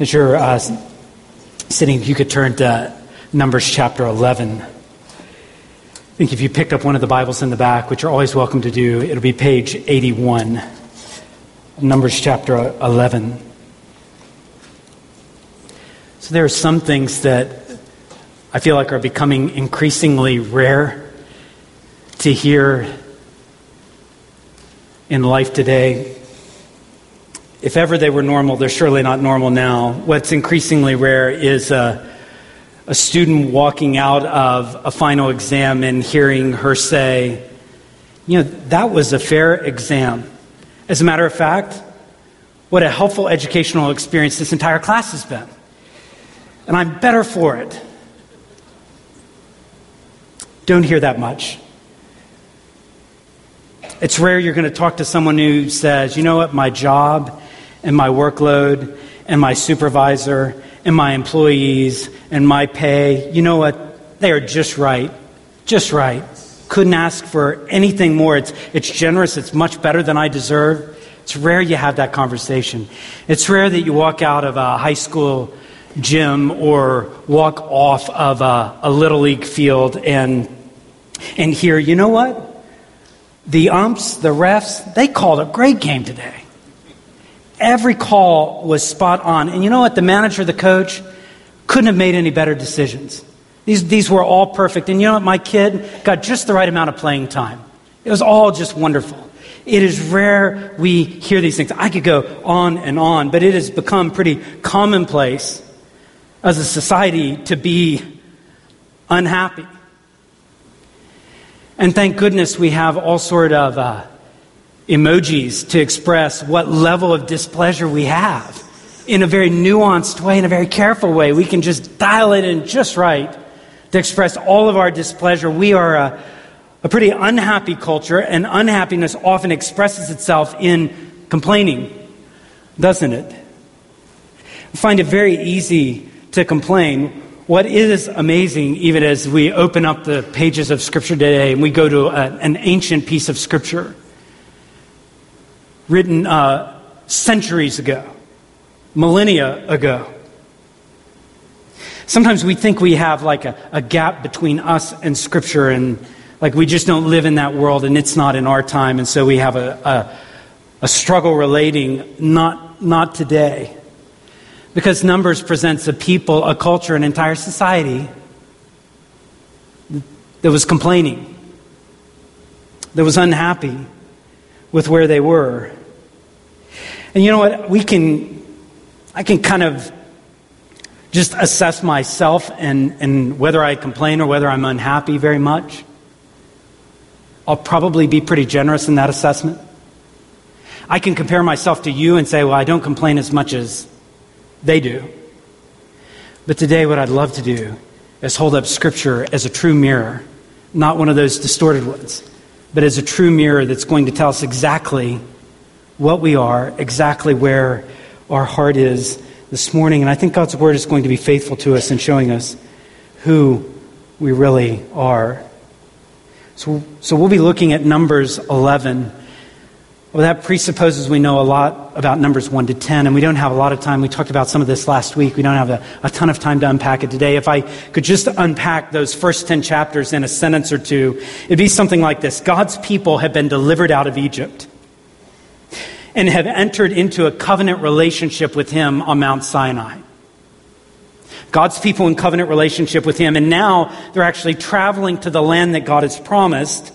As you're uh, sitting, you could turn to Numbers chapter 11. I think if you picked up one of the Bibles in the back, which you're always welcome to do, it'll be page 81, Numbers chapter 11. So there are some things that I feel like are becoming increasingly rare to hear in life today if ever they were normal, they're surely not normal now. What's increasingly rare is a, a student walking out of a final exam and hearing her say, You know, that was a fair exam. As a matter of fact, what a helpful educational experience this entire class has been. And I'm better for it. Don't hear that much. It's rare you're going to talk to someone who says, you know what, my job and my workload and my supervisor and my employees and my pay, you know what? They are just right. Just right. Couldn't ask for anything more. It's, it's generous. It's much better than I deserve. It's rare you have that conversation. It's rare that you walk out of a high school gym or walk off of a, a little league field and, and hear, you know what? The umps, the refs, they called a great game today. Every call was spot on. And you know what? The manager, the coach, couldn't have made any better decisions. These, these were all perfect. And you know what? My kid got just the right amount of playing time. It was all just wonderful. It is rare we hear these things. I could go on and on, but it has become pretty commonplace as a society to be unhappy. And thank goodness we have all sort of uh, emojis to express what level of displeasure we have in a very nuanced way, in a very careful way. We can just dial it in just right to express all of our displeasure. We are a, a pretty unhappy culture, and unhappiness often expresses itself in complaining, doesn't it? I find it very easy to complain. What is amazing, even as we open up the pages of Scripture today and we go to a, an ancient piece of Scripture, written uh, centuries ago, millennia ago. Sometimes we think we have like a, a gap between us and Scripture, and like we just don't live in that world, and it's not in our time, and so we have a, a, a struggle relating, not, not today. Because Numbers presents a people, a culture, an entire society that was complaining, that was unhappy with where they were. And you know what? We can, I can kind of just assess myself and, and whether I complain or whether I'm unhappy very much. I'll probably be pretty generous in that assessment. I can compare myself to you and say, well, I don't complain as much as they do. But today, what I'd love to do is hold up Scripture as a true mirror, not one of those distorted ones, but as a true mirror that's going to tell us exactly what we are, exactly where our heart is this morning. And I think God's Word is going to be faithful to us in showing us who we really are. So, so we'll be looking at Numbers 11. Well, that presupposes we know a lot about Numbers 1 to 10, and we don't have a lot of time. We talked about some of this last week. We don't have a, a ton of time to unpack it today. If I could just unpack those first 10 chapters in a sentence or two, it'd be something like this God's people have been delivered out of Egypt and have entered into a covenant relationship with Him on Mount Sinai. God's people in covenant relationship with Him, and now they're actually traveling to the land that God has promised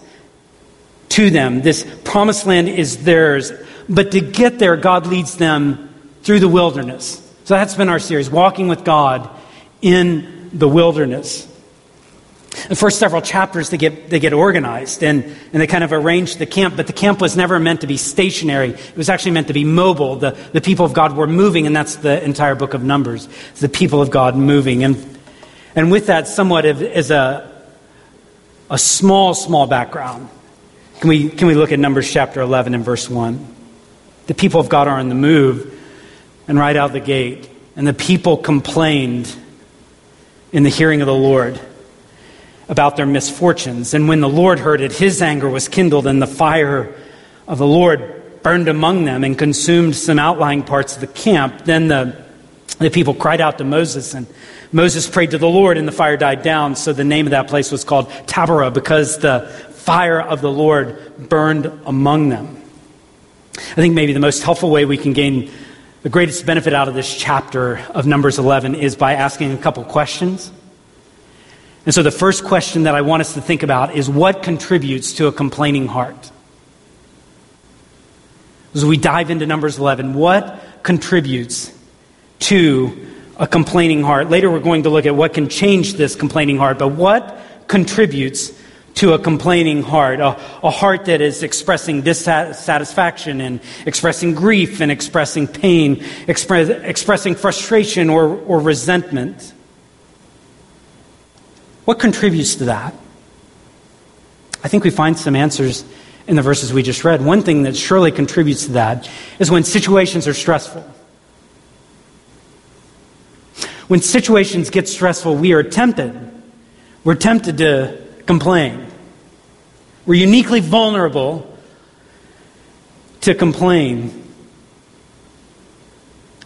to them. This promised land is theirs, but to get there, God leads them through the wilderness. So that's been our series, Walking with God in the Wilderness. The first several chapters, they get, they get organized and, and they kind of arrange the camp, but the camp was never meant to be stationary. It was actually meant to be mobile. The, the people of God were moving, and that's the entire book of Numbers. It's the people of God moving. And, and with that, somewhat as a, a small, small background, can we, can we look at Numbers chapter 11 and verse 1? The people of God are on the move, and right out the gate, and the people complained in the hearing of the Lord about their misfortunes. And when the Lord heard it, his anger was kindled, and the fire of the Lord burned among them and consumed some outlying parts of the camp. Then the, The people cried out to Moses, and Moses prayed to the Lord, and the fire died down. So the name of that place was called Taberah, because the fire of the Lord burned among them. I think maybe the most helpful way we can gain the greatest benefit out of this chapter of Numbers 11 is by asking a couple questions. And so the first question that I want us to think about is what contributes to a complaining heart? As we dive into Numbers 11, what contributes to a complaining heart? Later, we're going to look at what can change this complaining heart, but what contributes to a complaining heart, a, a, heart that is expressing dissatisfaction and expressing grief and expressing pain, express, expressing frustration or, or resentment. What contributes to that? I think we find some answers in the verses we just read. One thing that surely contributes to that is when situations are stressful. When situations get stressful, we are tempted. We're tempted to complain. We're uniquely vulnerable to complain.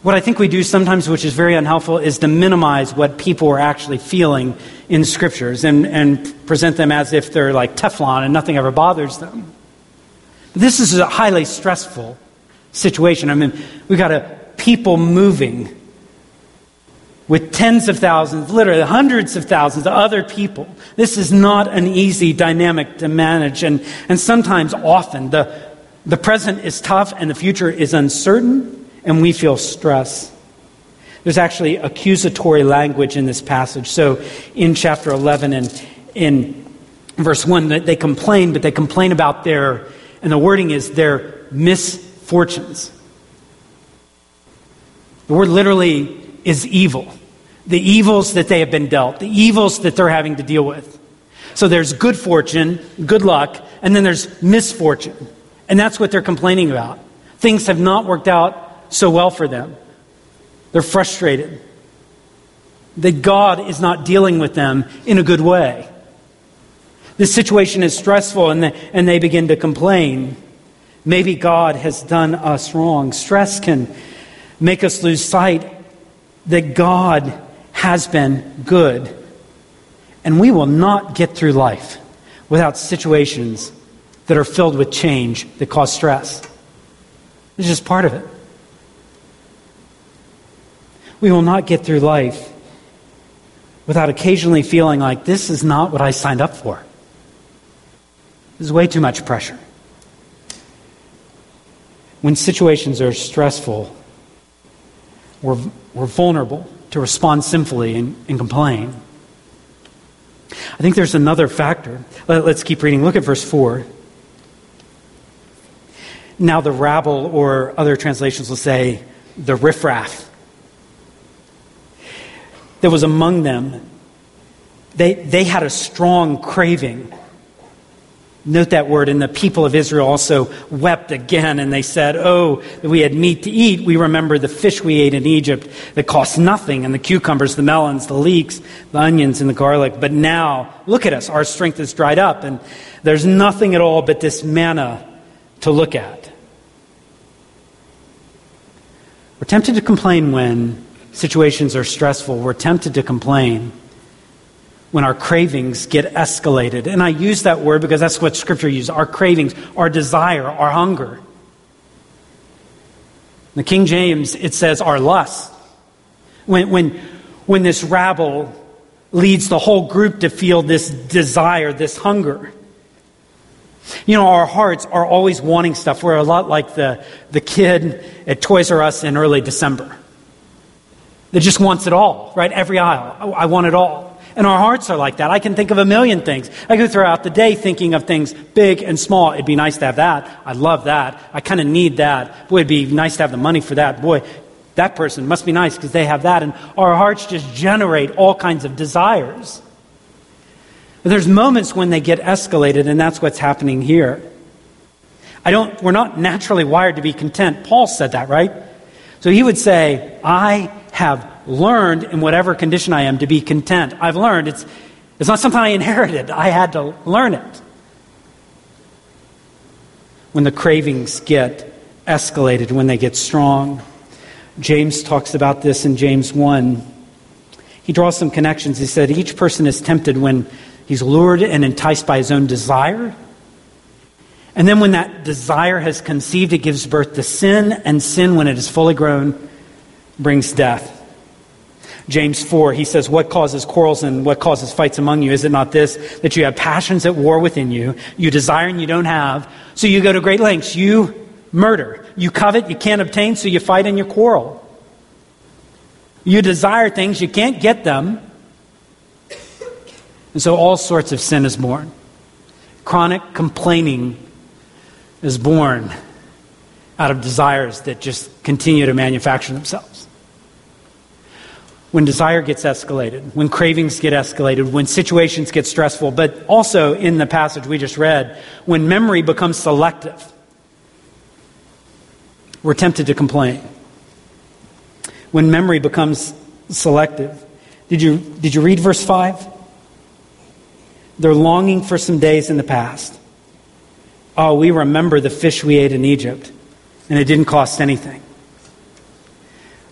What I think we do sometimes, which is very unhelpful, is to minimize what people are actually feeling in scriptures and, and present them as if they're like Teflon and nothing ever bothers them. This is a highly stressful situation. I mean, we've got a people moving with tens of thousands, literally hundreds of thousands of other people. This is not an easy dynamic to manage. And, and sometimes, often, the, the present is tough and the future is uncertain, and we feel stress. There's actually accusatory language in this passage. So in chapter 11 and in verse 1, they complain, but they complain about their, and the wording is their misfortunes. The word literally is evil. The evils that they have been dealt, the evils that they're having to deal with. So there's good fortune, good luck, and then there's misfortune. And that's what they're complaining about. Things have not worked out so well for them. They're frustrated. That God is not dealing with them in a good way. This situation is stressful, and and they begin to complain. Maybe God has done us wrong. Stress can make us lose sight that God has been good. And we will not get through life without situations that are filled with change that cause stress. It's just part of it. We will not get through life without occasionally feeling like this is not what I signed up for. This is way too much pressure. When situations are stressful, we're, we're vulnerable to respond sinfully and, and complain. I think there's another factor. Let, us keep reading. Look at verse 4. Now, the rabble, or other translations will say, the riffraff that was among them, they, they had a strong craving Note that word. And the people of Israel also wept again, and they said, Oh, we had meat to eat. We remember the fish we ate in Egypt that cost nothing, and the cucumbers, the melons, the leeks, the onions, and the garlic. But now, look at us. Our strength is dried up, and there's nothing at all but this manna to look at. We're tempted to complain when situations are stressful. We're tempted to complain when our cravings get escalated. And I use that word because that's what Scripture uses our cravings, our desire, our hunger. In the King James, it says our lust. When, when, when this rabble leads the whole group to feel this desire, this hunger. You know, our hearts are always wanting stuff. We're a lot like the, the kid at Toys R Us in early December that just wants it all, right? Every aisle. I, I want it all. And our hearts are like that. I can think of a million things. I go throughout the day thinking of things big and small. It'd be nice to have that. I love that. I kind of need that. Boy, it'd be nice to have the money for that. Boy, that person must be nice because they have that. And our hearts just generate all kinds of desires. But there's moments when they get escalated, and that's what's happening here. I don't, we're not naturally wired to be content. Paul said that, right? So he would say, I have learned in whatever condition I am to be content. I've learned. It's, it's not something I inherited, I had to learn it. When the cravings get escalated, when they get strong. James talks about this in James 1. He draws some connections. He said, Each person is tempted when he's lured and enticed by his own desire. And then when that desire has conceived, it gives birth to sin, and sin, when it is fully grown, brings death. James 4, he says, What causes quarrels and what causes fights among you? Is it not this, that you have passions at war within you? You desire and you don't have, so you go to great lengths. You murder. You covet, you can't obtain, so you fight and you quarrel. You desire things, you can't get them. And so all sorts of sin is born. Chronic complaining is born out of desires that just continue to manufacture themselves. When desire gets escalated, when cravings get escalated, when situations get stressful, but also in the passage we just read, when memory becomes selective we're tempted to complain. When memory becomes selective. Did you, did you read verse 5? They're longing for some days in the past. Oh, we remember the fish we ate in Egypt, and it didn't cost anything.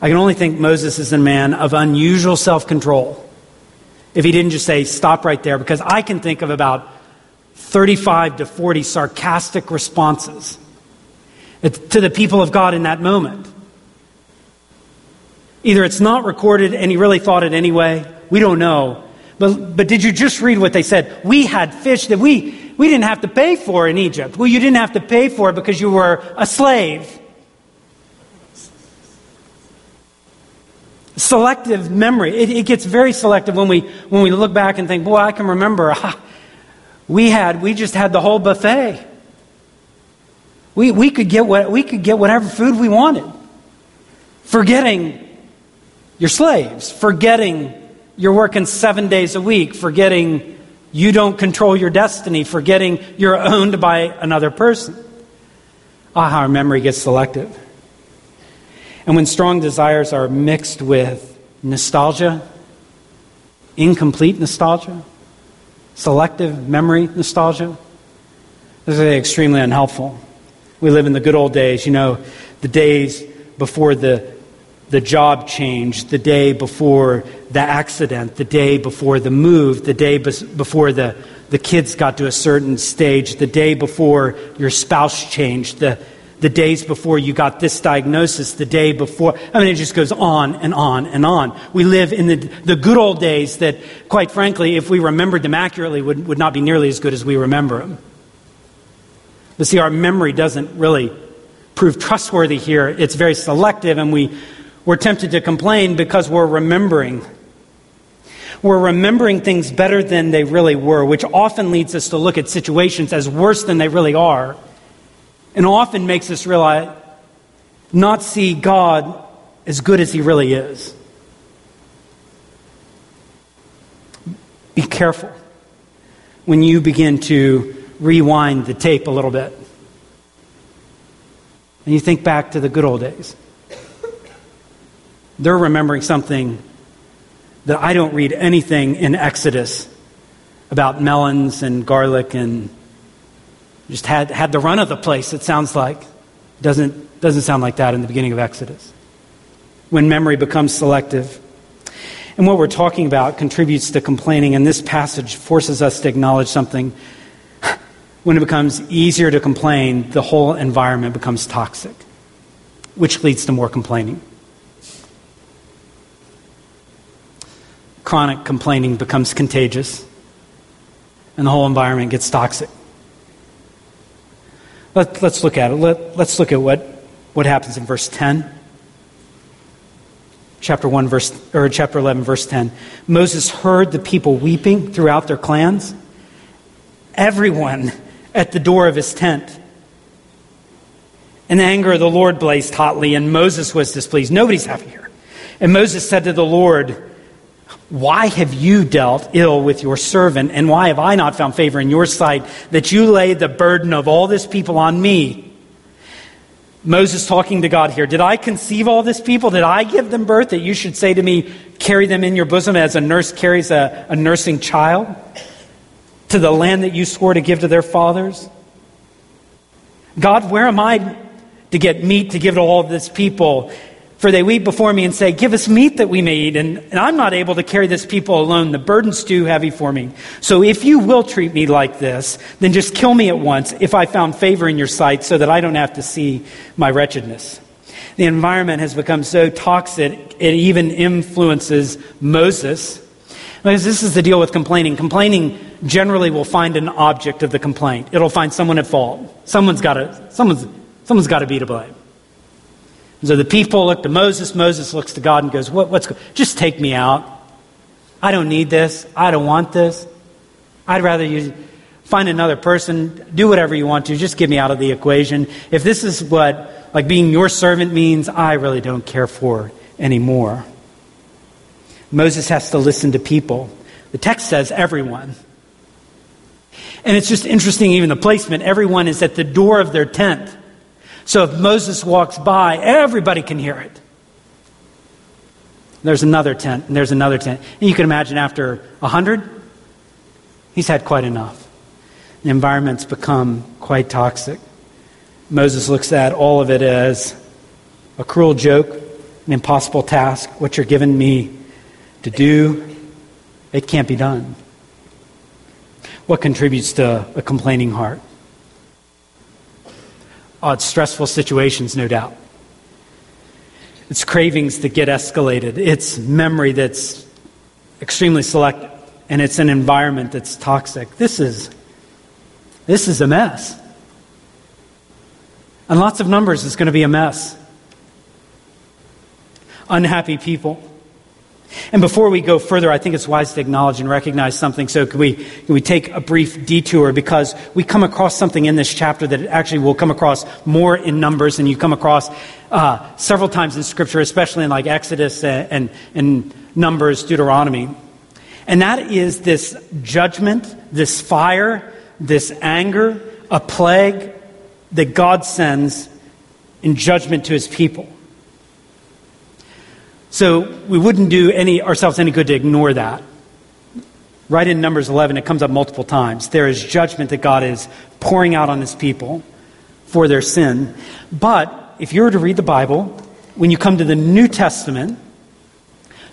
I can only think Moses is a man of unusual self control if he didn't just say, stop right there, because I can think of about 35 to 40 sarcastic responses to the people of God in that moment. Either it's not recorded and he really thought it anyway. We don't know. But, but did you just read what they said? We had fish that we, we didn't have to pay for in Egypt. Well, you didn't have to pay for it because you were a slave. Selective memory. It, it gets very selective when we, when we look back and think, boy, I can remember. Ah, we had, we just had the whole buffet. We, we, could get what, we could get whatever food we wanted. Forgetting your slaves, forgetting you're working seven days a week, forgetting you don't control your destiny, forgetting you're owned by another person. Ah, our memory gets selective. And when strong desires are mixed with nostalgia, incomplete nostalgia, selective memory nostalgia, this is extremely unhelpful. We live in the good old days, you know, the days before the, the job change, the day before the accident, the day before the move, the day before the, the kids got to a certain stage, the day before your spouse changed, the, the days before you got this diagnosis, the day before. I mean, it just goes on and on and on. We live in the, the good old days that, quite frankly, if we remembered them accurately, would, would not be nearly as good as we remember them. But see, our memory doesn't really prove trustworthy here. It's very selective, and we, we're tempted to complain because we're remembering. We're remembering things better than they really were, which often leads us to look at situations as worse than they really are, and often makes us realize, not see God as good as He really is. Be careful when you begin to rewind the tape a little bit. And you think back to the good old days. They're remembering something that I don't read anything in Exodus about melons and garlic and just had, had the run of the place, it sounds like. Doesn't, doesn't sound like that in the beginning of Exodus. When memory becomes selective. And what we're talking about contributes to complaining, and this passage forces us to acknowledge something when it becomes easier to complain, the whole environment becomes toxic, which leads to more complaining. Chronic complaining becomes contagious, and the whole environment gets toxic. Let, us look at it. Let, let's look at what, what happens in verse 10 chapter 1 verse or chapter 11 verse 10 moses heard the people weeping throughout their clans everyone at the door of his tent. And the anger of the Lord blazed hotly, and Moses was displeased. Nobody's happy here. And Moses said to the Lord, Why have you dealt ill with your servant, and why have I not found favor in your sight that you lay the burden of all this people on me? Moses talking to God here. Did I conceive all this people? Did I give them birth that you should say to me, Carry them in your bosom as a nurse carries a, a nursing child? to the land that you swore to give to their fathers? God, where am I to get meat to give to all this people? For they weep before me and say, Give us meat that we may eat. And, and, I'm not able to carry this people alone. The burden's too heavy for me. So if you will treat me like this, then just kill me at once if I found favor in your sight so that I don't have to see my wretchedness. The environment has become so toxic, it even influences Moses. Because this is the deal with complaining. Complaining generally will find an object of the complaint. It'll find someone at fault. Someone's got to, someone's, someone's got to be to blame. So the people look to Moses. Moses looks to God and goes, what, what's, just take me out. I don't need this. I don't want this. I'd rather you find another person, do whatever you want to, just get me out of the equation. If this is what like being your servant means, I really don't care for anymore. Moses has to listen to people. The text says everyone. And it's just interesting, even the placement. Everyone is at the door of their tent. So if Moses walks by, everybody can hear it. There's another tent, and there's another tent. And you can imagine after a hundred, he's had quite enough. The environment's become quite toxic. Moses looks at all of it as a cruel joke, an impossible task. What you're giving me to do, it can't be done. What contributes to a complaining heart? It's stressful situations, no doubt. It's cravings that get escalated. It's memory that's extremely selective. And it's an environment that's toxic. This is, this is a mess. And lots of numbers is going to be a mess. Unhappy people. And before we go further, I think it's wise to acknowledge and recognize something. So, can we, can we take a brief detour? Because we come across something in this chapter that actually will come across more in Numbers than you come across uh, several times in Scripture, especially in like Exodus and, and, and Numbers, Deuteronomy. And that is this judgment, this fire, this anger, a plague that God sends in judgment to his people. So we wouldn't do any, ourselves any good to ignore that. Right in Numbers 11, it comes up multiple times. There is judgment that God is pouring out on his people for their sin. But if you were to read the Bible, when you come to the New Testament,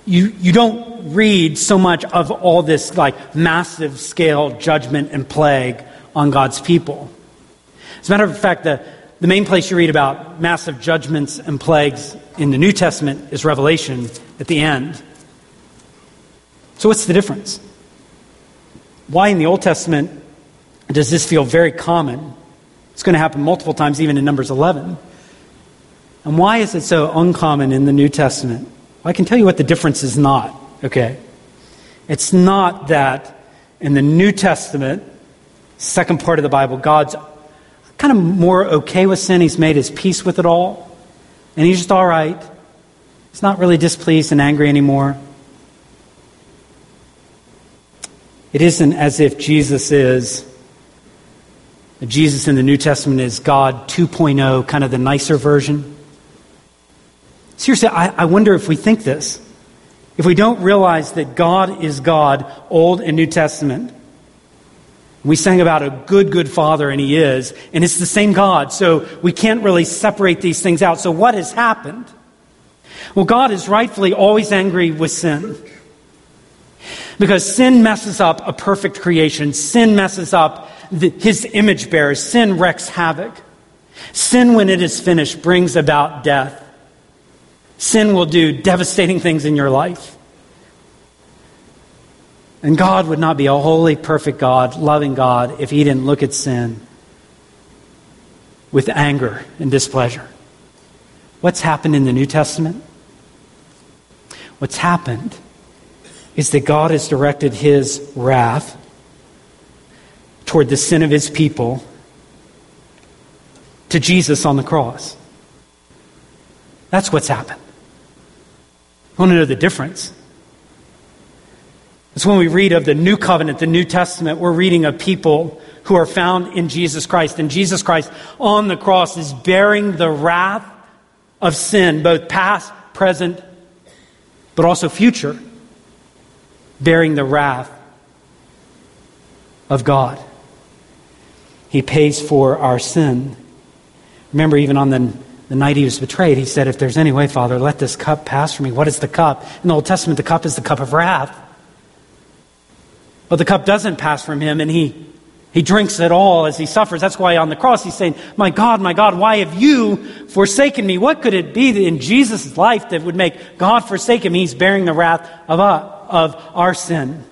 you, you don't read so much of all this like massive scale judgment and plague on God's people. As a matter of fact, the, the main place you read about massive judgments and plagues in the New Testament is Revelation at the end. So, what's the difference? Why in the Old Testament does this feel very common? It's going to happen multiple times, even in Numbers 11. And why is it so uncommon in the New Testament? Well, I can tell you what the difference is not, okay? It's not that in the New Testament, second part of the Bible, God's kind of more okay with sin. He's made his peace with it all. And he's just all right. He's not really displeased and angry anymore. It isn't as if Jesus is, Jesus in the New Testament is God 2.0, kind of the nicer version. Seriously, I, I wonder if we think this. If we don't realize that God is God, Old and New Testament, we sang about a good, good father, and he is, and it's the same God, so we can't really separate these things out. So, what has happened? Well, God is rightfully always angry with sin. Because sin messes up a perfect creation, sin messes up the, his image bearers, sin wreaks havoc. Sin, when it is finished, brings about death. Sin will do devastating things in your life. And God would not be a holy, perfect God, loving God, if He didn't look at sin with anger and displeasure. What's happened in the New Testament? What's happened is that God has directed His wrath toward the sin of His people to Jesus on the cross. That's what's happened. I want to know the difference. It's when we read of the new covenant, the New Testament, we're reading of people who are found in Jesus Christ. And Jesus Christ on the cross is bearing the wrath of sin, both past, present, but also future, bearing the wrath of God. He pays for our sin. Remember, even on the, the night he was betrayed, he said, If there's any way, Father, let this cup pass from me. What is the cup? In the Old Testament, the cup is the cup of wrath. But the cup doesn't pass from him, and he, he drinks it all as he suffers. That's why on the cross he's saying, My God, my God, why have you forsaken me? What could it be in Jesus' life that would make God forsake him? He's bearing the wrath of, uh, of our sin.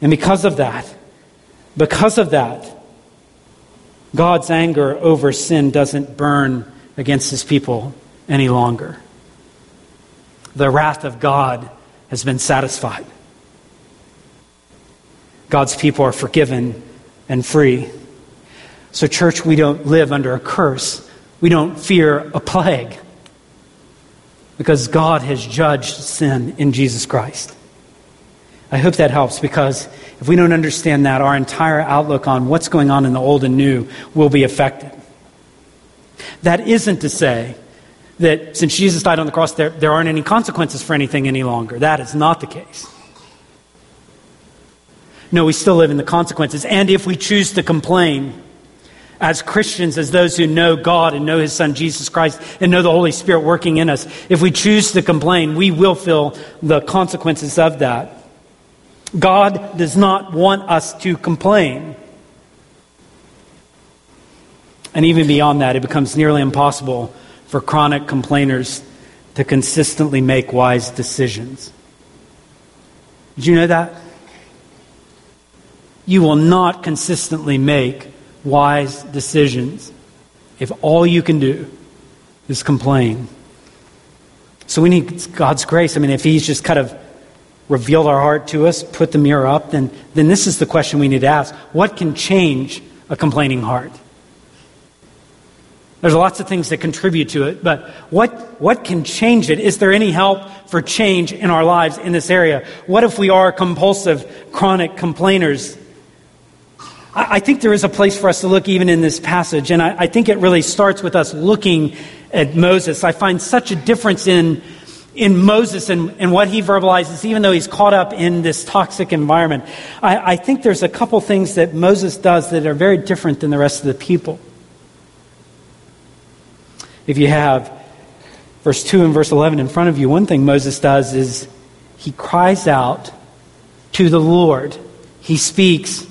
And because of that, because of that, God's anger over sin doesn't burn against his people any longer. The wrath of God has been satisfied. God's people are forgiven and free. So, church, we don't live under a curse. We don't fear a plague because God has judged sin in Jesus Christ. I hope that helps because if we don't understand that, our entire outlook on what's going on in the old and new will be affected. That isn't to say that since Jesus died on the cross, there, there aren't any consequences for anything any longer. That is not the case. No, we still live in the consequences. And if we choose to complain, as Christians, as those who know God and know His Son Jesus Christ and know the Holy Spirit working in us, if we choose to complain, we will feel the consequences of that. God does not want us to complain. And even beyond that, it becomes nearly impossible for chronic complainers to consistently make wise decisions. Did you know that? You will not consistently make wise decisions if all you can do is complain. So we need God's grace. I mean, if He's just kind of revealed our heart to us, put the mirror up, then, then this is the question we need to ask. What can change a complaining heart? There's lots of things that contribute to it, but what, what can change it? Is there any help for change in our lives in this area? What if we are compulsive, chronic complainers? I, think there is a place for us to look even in this passage, and I, I think it really starts with us looking at Moses. I find such a difference in in Moses and, and what he verbalizes, even though he's caught up in this toxic environment, I, I think there's a couple things that Moses does that are very different than the rest of the people. If you have verse 2 and verse 11 in front of you, one thing Moses does is he cries out to the Lord. He speaks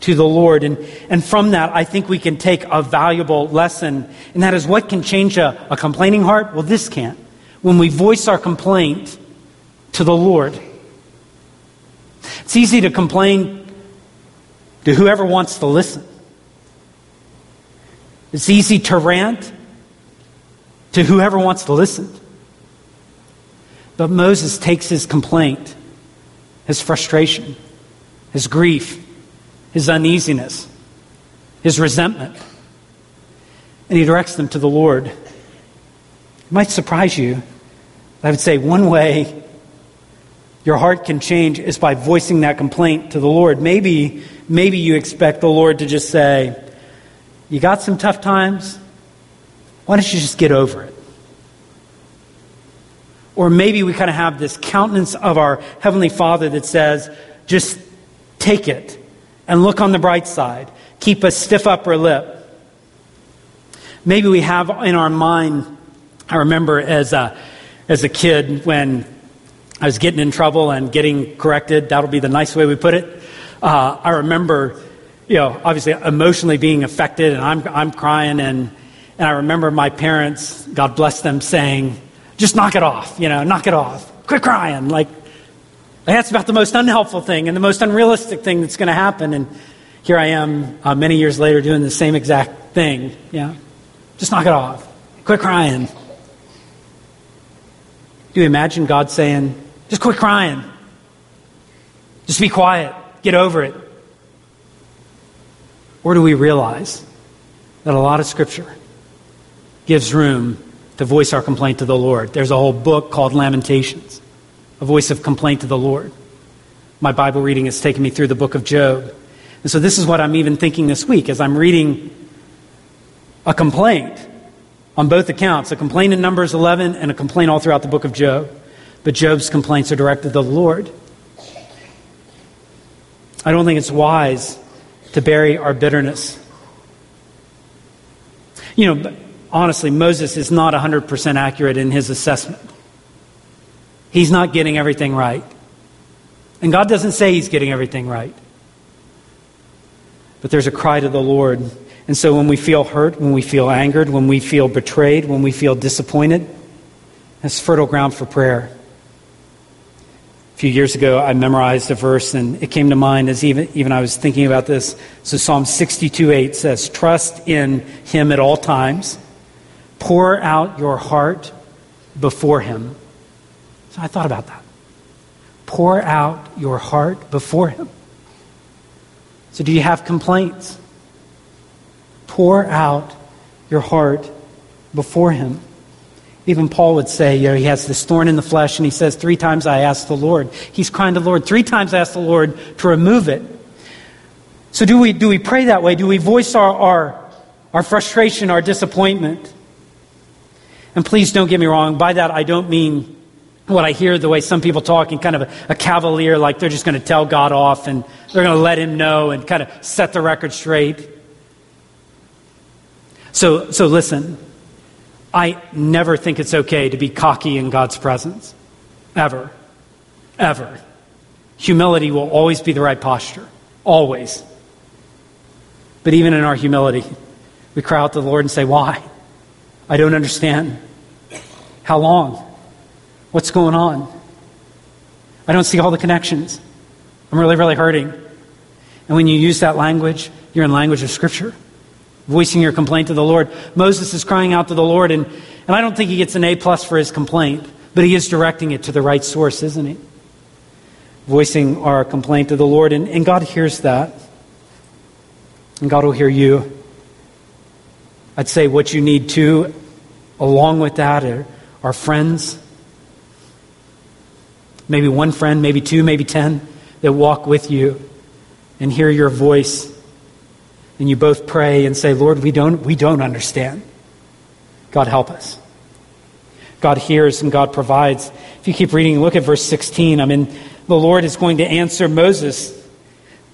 to the Lord. And, and from that, I think we can take a valuable lesson. And that is what can change a, a complaining heart? Well, this can't when we voice our complaint to the Lord. It's easy to complain to whoever wants to listen. It's easy to rant to whoever wants to listen. But Moses takes his complaint, his frustration, his grief, his uneasiness, his resentment, and he directs them to the Lord. It might surprise you. I would say one way your heart can change is by voicing that complaint to the Lord. Maybe, maybe you expect the Lord to just say, You got some tough times? Why don't you just get over it? Or maybe we kind of have this countenance of our Heavenly Father that says, Just take it and look on the bright side. Keep a stiff upper lip. Maybe we have in our mind I remember as a, as a kid when I was getting in trouble and getting corrected. That'll be the nice way we put it. Uh, I remember, you know, obviously emotionally being affected, and I'm, I'm crying, and, and I remember my parents, God bless them, saying, just knock it off, you know, knock it off. Quit crying. Like, that's about the most unhelpful thing and the most unrealistic thing that's going to happen. And here I am uh, many years later doing the same exact thing. Yeah. Just knock it off. Quit crying. Do you imagine God saying, just quit crying? Just be quiet. Get over it. Or do we realize that a lot of Scripture gives room to voice our complaint to the Lord? There's a whole book called Lamentations, a voice of complaint to the Lord. My Bible reading has taken me through the book of Job. And so this is what I'm even thinking this week as I'm reading a complaint on both accounts a complaint in Numbers 11 and a complaint all throughout the book of Job. But Job's complaints are directed to the Lord. I don't think it's wise to bury our bitterness. You know, honestly, Moses is not 100% accurate in his assessment. He's not getting everything right. And God doesn't say he's getting everything right. But there's a cry to the Lord. And so when we feel hurt, when we feel angered, when we feel betrayed, when we feel disappointed, that's fertile ground for prayer. A few years ago, I memorized a verse, and it came to mind as even, even I was thinking about this. So Psalm 62 8 says, Trust in him at all times, pour out your heart before him. So I thought about that. Pour out your heart before him. So, do you have complaints? Pour out your heart before him. Even Paul would say, you know, he has this thorn in the flesh, and he says, Three times I asked the Lord. He's crying to the Lord. Three times I asked the Lord to remove it. So, do we, do we pray that way? Do we voice our, our, our frustration, our disappointment? And please don't get me wrong. By that, I don't mean what I hear the way some people talk in kind of a, a cavalier, like they're just going to tell God off and they're going to let him know and kind of set the record straight. So, so listen. I never think it's okay to be cocky in God's presence. Ever. Ever. Humility will always be the right posture. Always. But even in our humility, we cry out to the Lord and say, Why? I don't understand. How long? What's going on? I don't see all the connections. I'm really, really hurting. And when you use that language, you're in language of Scripture voicing your complaint to the Lord. Moses is crying out to the Lord, and, and I don't think he gets an A plus for his complaint, but he is directing it to the right source, isn't he? Voicing our complaint to the Lord, and, and God hears that. And God will hear you. I'd say what you need too, along with that, are, are friends. Maybe one friend, maybe two, maybe ten, that walk with you and hear your voice and you both pray and say, Lord, we don't, we don't understand. God, help us. God hears and God provides. If you keep reading, look at verse 16. I mean, the Lord is going to answer Moses.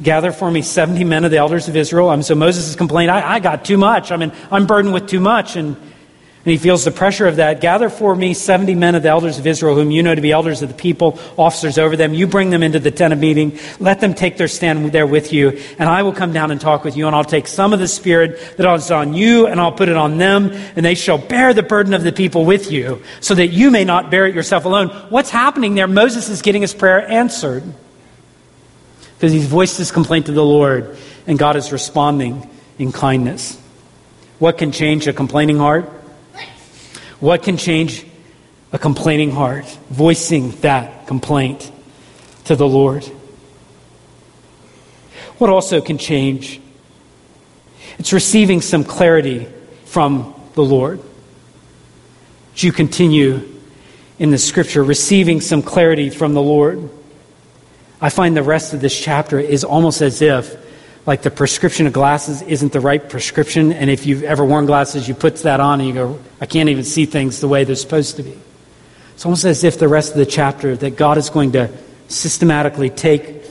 Gather for me 70 men of the elders of Israel. I mean, so Moses has complained, I, I got too much. I mean, I'm burdened with too much. And and he feels the pressure of that. Gather for me 70 men of the elders of Israel, whom you know to be elders of the people, officers over them. You bring them into the tent of meeting. Let them take their stand there with you. And I will come down and talk with you. And I'll take some of the spirit that is on you and I'll put it on them. And they shall bear the burden of the people with you so that you may not bear it yourself alone. What's happening there? Moses is getting his prayer answered because he's voiced his complaint to the Lord and God is responding in kindness. What can change a complaining heart? What can change a complaining heart? Voicing that complaint to the Lord. What also can change? It's receiving some clarity from the Lord. As you continue in the scripture, receiving some clarity from the Lord. I find the rest of this chapter is almost as if like the prescription of glasses isn't the right prescription. And if you've ever worn glasses, you put that on and you go, I can't even see things the way they're supposed to be. It's almost as if the rest of the chapter that God is going to systematically take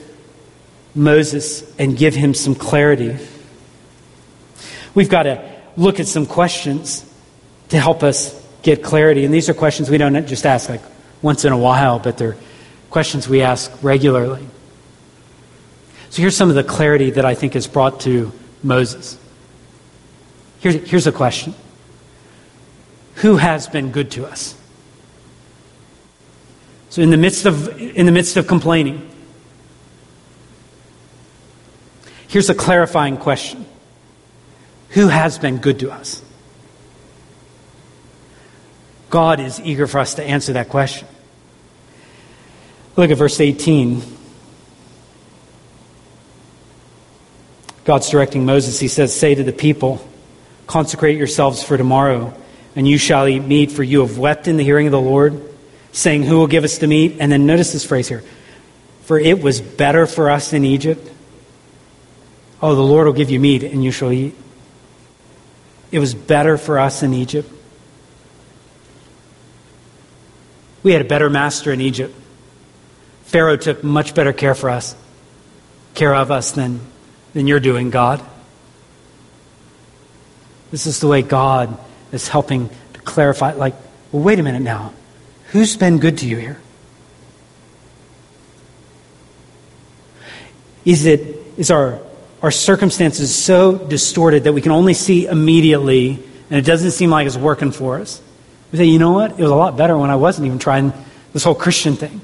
Moses and give him some clarity. We've got to look at some questions to help us get clarity. And these are questions we don't just ask like once in a while, but they're questions we ask regularly. So here's some of the clarity that I think is brought to Moses. Here's, here's a question Who has been good to us? So in the midst of, in the midst of complaining, here's a clarifying question Who has been good to us? God is eager for us to answer that question. Look at verse 18. God's directing Moses. He says, Say to the people, Consecrate yourselves for tomorrow, and you shall eat meat, for you have wept in the hearing of the Lord, saying, Who will give us the meat? And then notice this phrase here For it was better for us in Egypt. Oh, the Lord will give you meat, and you shall eat. It was better for us in Egypt. We had a better master in Egypt. Pharaoh took much better care for us, care of us than than you're doing, God. This is the way God is helping to clarify, like, well, wait a minute now. Who's been good to you here? Is it is our our circumstances so distorted that we can only see immediately and it doesn't seem like it's working for us? We say, you know what? It was a lot better when I wasn't even trying this whole Christian thing.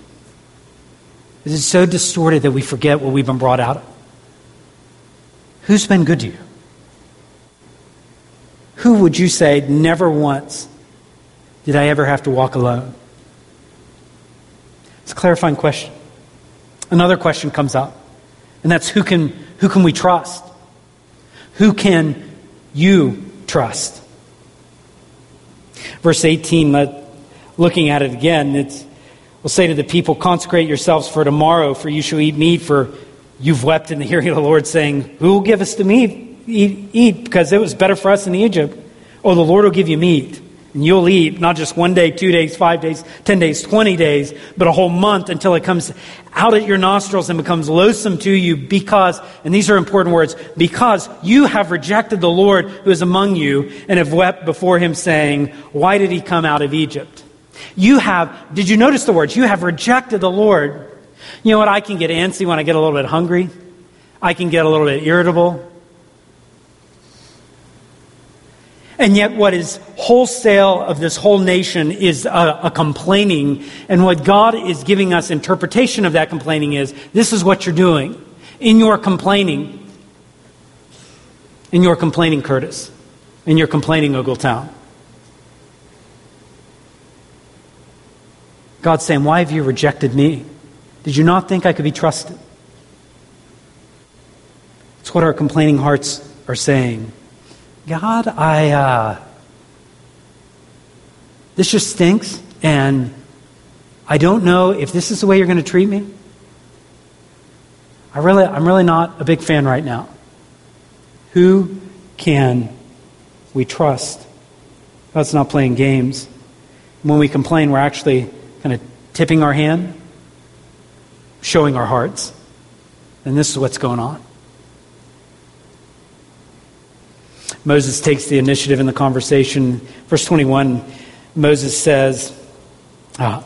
Is it so distorted that we forget what we've been brought out of? Who's been good to you? Who would you say never once did I ever have to walk alone? It's a clarifying question. Another question comes up, and that's who can, who can we trust? Who can you trust? Verse 18, let, looking at it again, it's, we'll say to the people, Consecrate yourselves for tomorrow, for you shall eat meat, for you've wept in the hearing of the Lord, saying, Who will give us to meat? Eat, eat, because it was better for us in Egypt. Oh, the Lord will give you meat. And you'll eat not just one day, two days, five days, ten days, twenty days, but a whole month until it comes out at your nostrils and becomes loathsome to you because, and these are important words, because you have rejected the Lord who is among you and have wept before him saying, why did he come out of Egypt? You have, did you notice the words? You have rejected the Lord. You know what? I can get antsy when I get a little bit hungry. I can get a little bit irritable. And yet, what is wholesale of this whole nation is a, a, complaining. And what God is giving us interpretation of that complaining is this is what you're doing. In your complaining, in your complaining, Curtis, in your complaining, Ogletown. God's saying, Why have you rejected me? Did you not think I could be trusted? It's what our complaining hearts are saying. God, I, uh, this just stinks, and I don't know if this is the way you're going to treat me. I really, I'm really not a big fan right now. Who can we trust? God's not playing games. When we complain, we're actually kind of tipping our hand, showing our hearts. And this is what's going on. Moses takes the initiative in the conversation. Verse 21, Moses says, ah,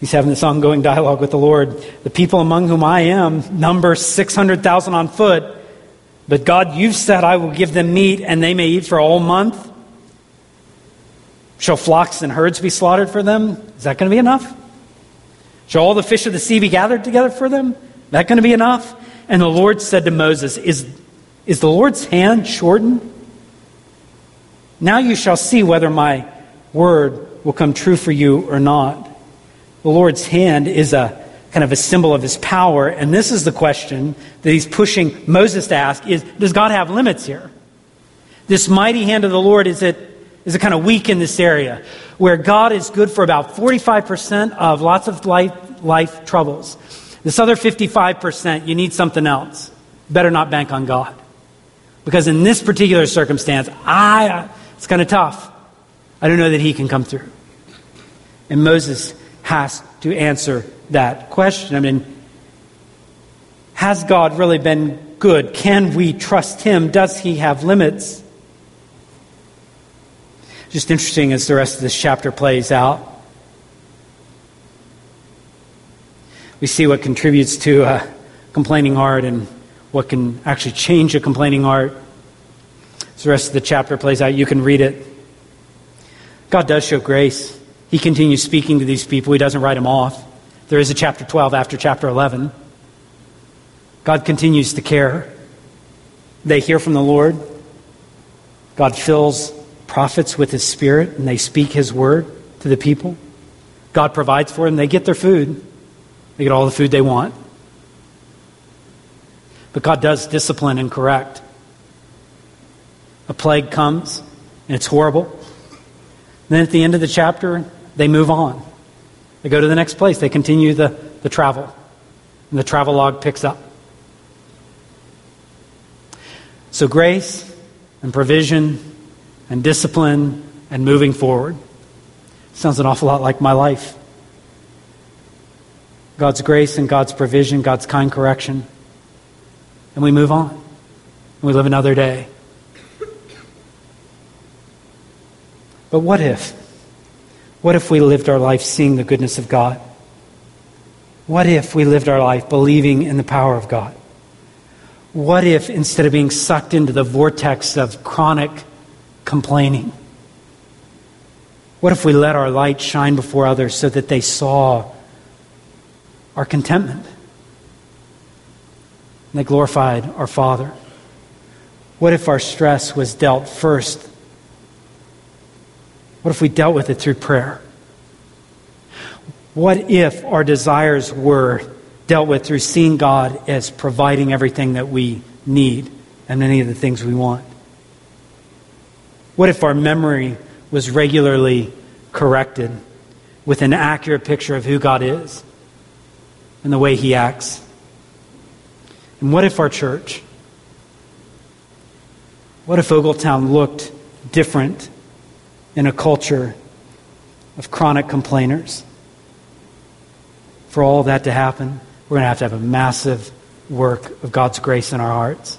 He's having this ongoing dialogue with the Lord. The people among whom I am number 600,000 on foot. But God, you've said I will give them meat and they may eat for a whole month. Shall flocks and herds be slaughtered for them? Is that going to be enough? Shall all the fish of the sea be gathered together for them? That going to be enough? And the Lord said to Moses, Is is the Lord's hand shortened? Now you shall see whether my word will come true for you or not. The Lord's hand is a kind of a symbol of his power, and this is the question that he's pushing Moses to ask is does God have limits here? This mighty hand of the Lord is it is kind of weak in this area where God is good for about 45% of lots of life, life troubles. This other 55%, you need something else. Better not bank on God. Because in this particular circumstance, I, it's kind of tough. I don't know that he can come through. And Moses has to answer that question. I mean, has God really been good? Can we trust him? Does he have limits? Just interesting as the rest of this chapter plays out. We see what contributes to a complaining heart and what can actually change a complaining heart. As the rest of the chapter plays out, you can read it. God does show grace. He continues speaking to these people, He doesn't write them off. There is a chapter 12 after chapter 11. God continues to care. They hear from the Lord. God fills prophets with His Spirit, and they speak His word to the people. God provides for them. They get their food, they get all the food they want. But God does discipline and correct. A plague comes, and it's horrible. And then at the end of the chapter, they move on. They go to the next place. They continue the, the travel. And the travel log picks up. So, grace and provision and discipline and moving forward sounds an awful lot like my life. God's grace and God's provision, God's kind correction and we move on. And we live another day. But what if? What if we lived our life seeing the goodness of God? What if we lived our life believing in the power of God? What if instead of being sucked into the vortex of chronic complaining, what if we let our light shine before others so that they saw our contentment? And they glorified our Father. What if our stress was dealt first? What if we dealt with it through prayer? What if our desires were dealt with through seeing God as providing everything that we need and many of the things we want? What if our memory was regularly corrected with an accurate picture of who God is and the way He acts? And what if our church, what if Ogletown looked different in a culture of chronic complainers? For all that to happen, we're going to have to have a massive work of God's grace in our hearts.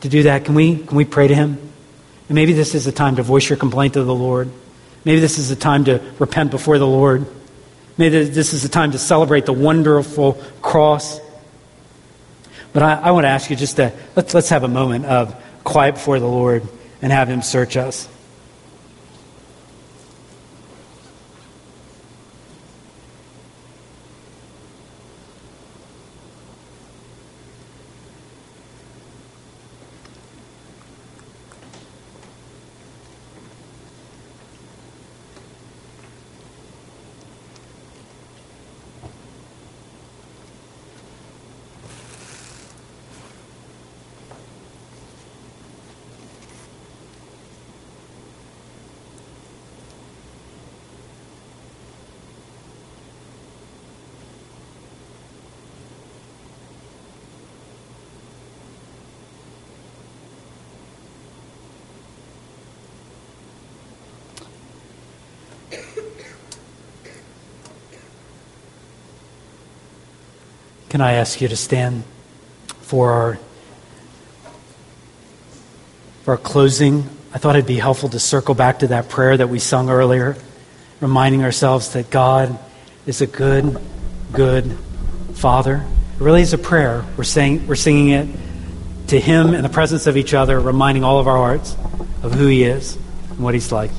To do that, can we, can we pray to Him? And maybe this is a time to voice your complaint to the Lord. Maybe this is a time to repent before the Lord. Maybe this is a time to celebrate the wonderful cross but I, I want to ask you just to let's, let's have a moment of quiet before the Lord and have Him search us. Can I ask you to stand for our for our closing? I thought it'd be helpful to circle back to that prayer that we sung earlier, reminding ourselves that God is a good, good Father. It really is a prayer. We're saying we're singing it to Him in the presence of each other, reminding all of our hearts of who He is and what He's like.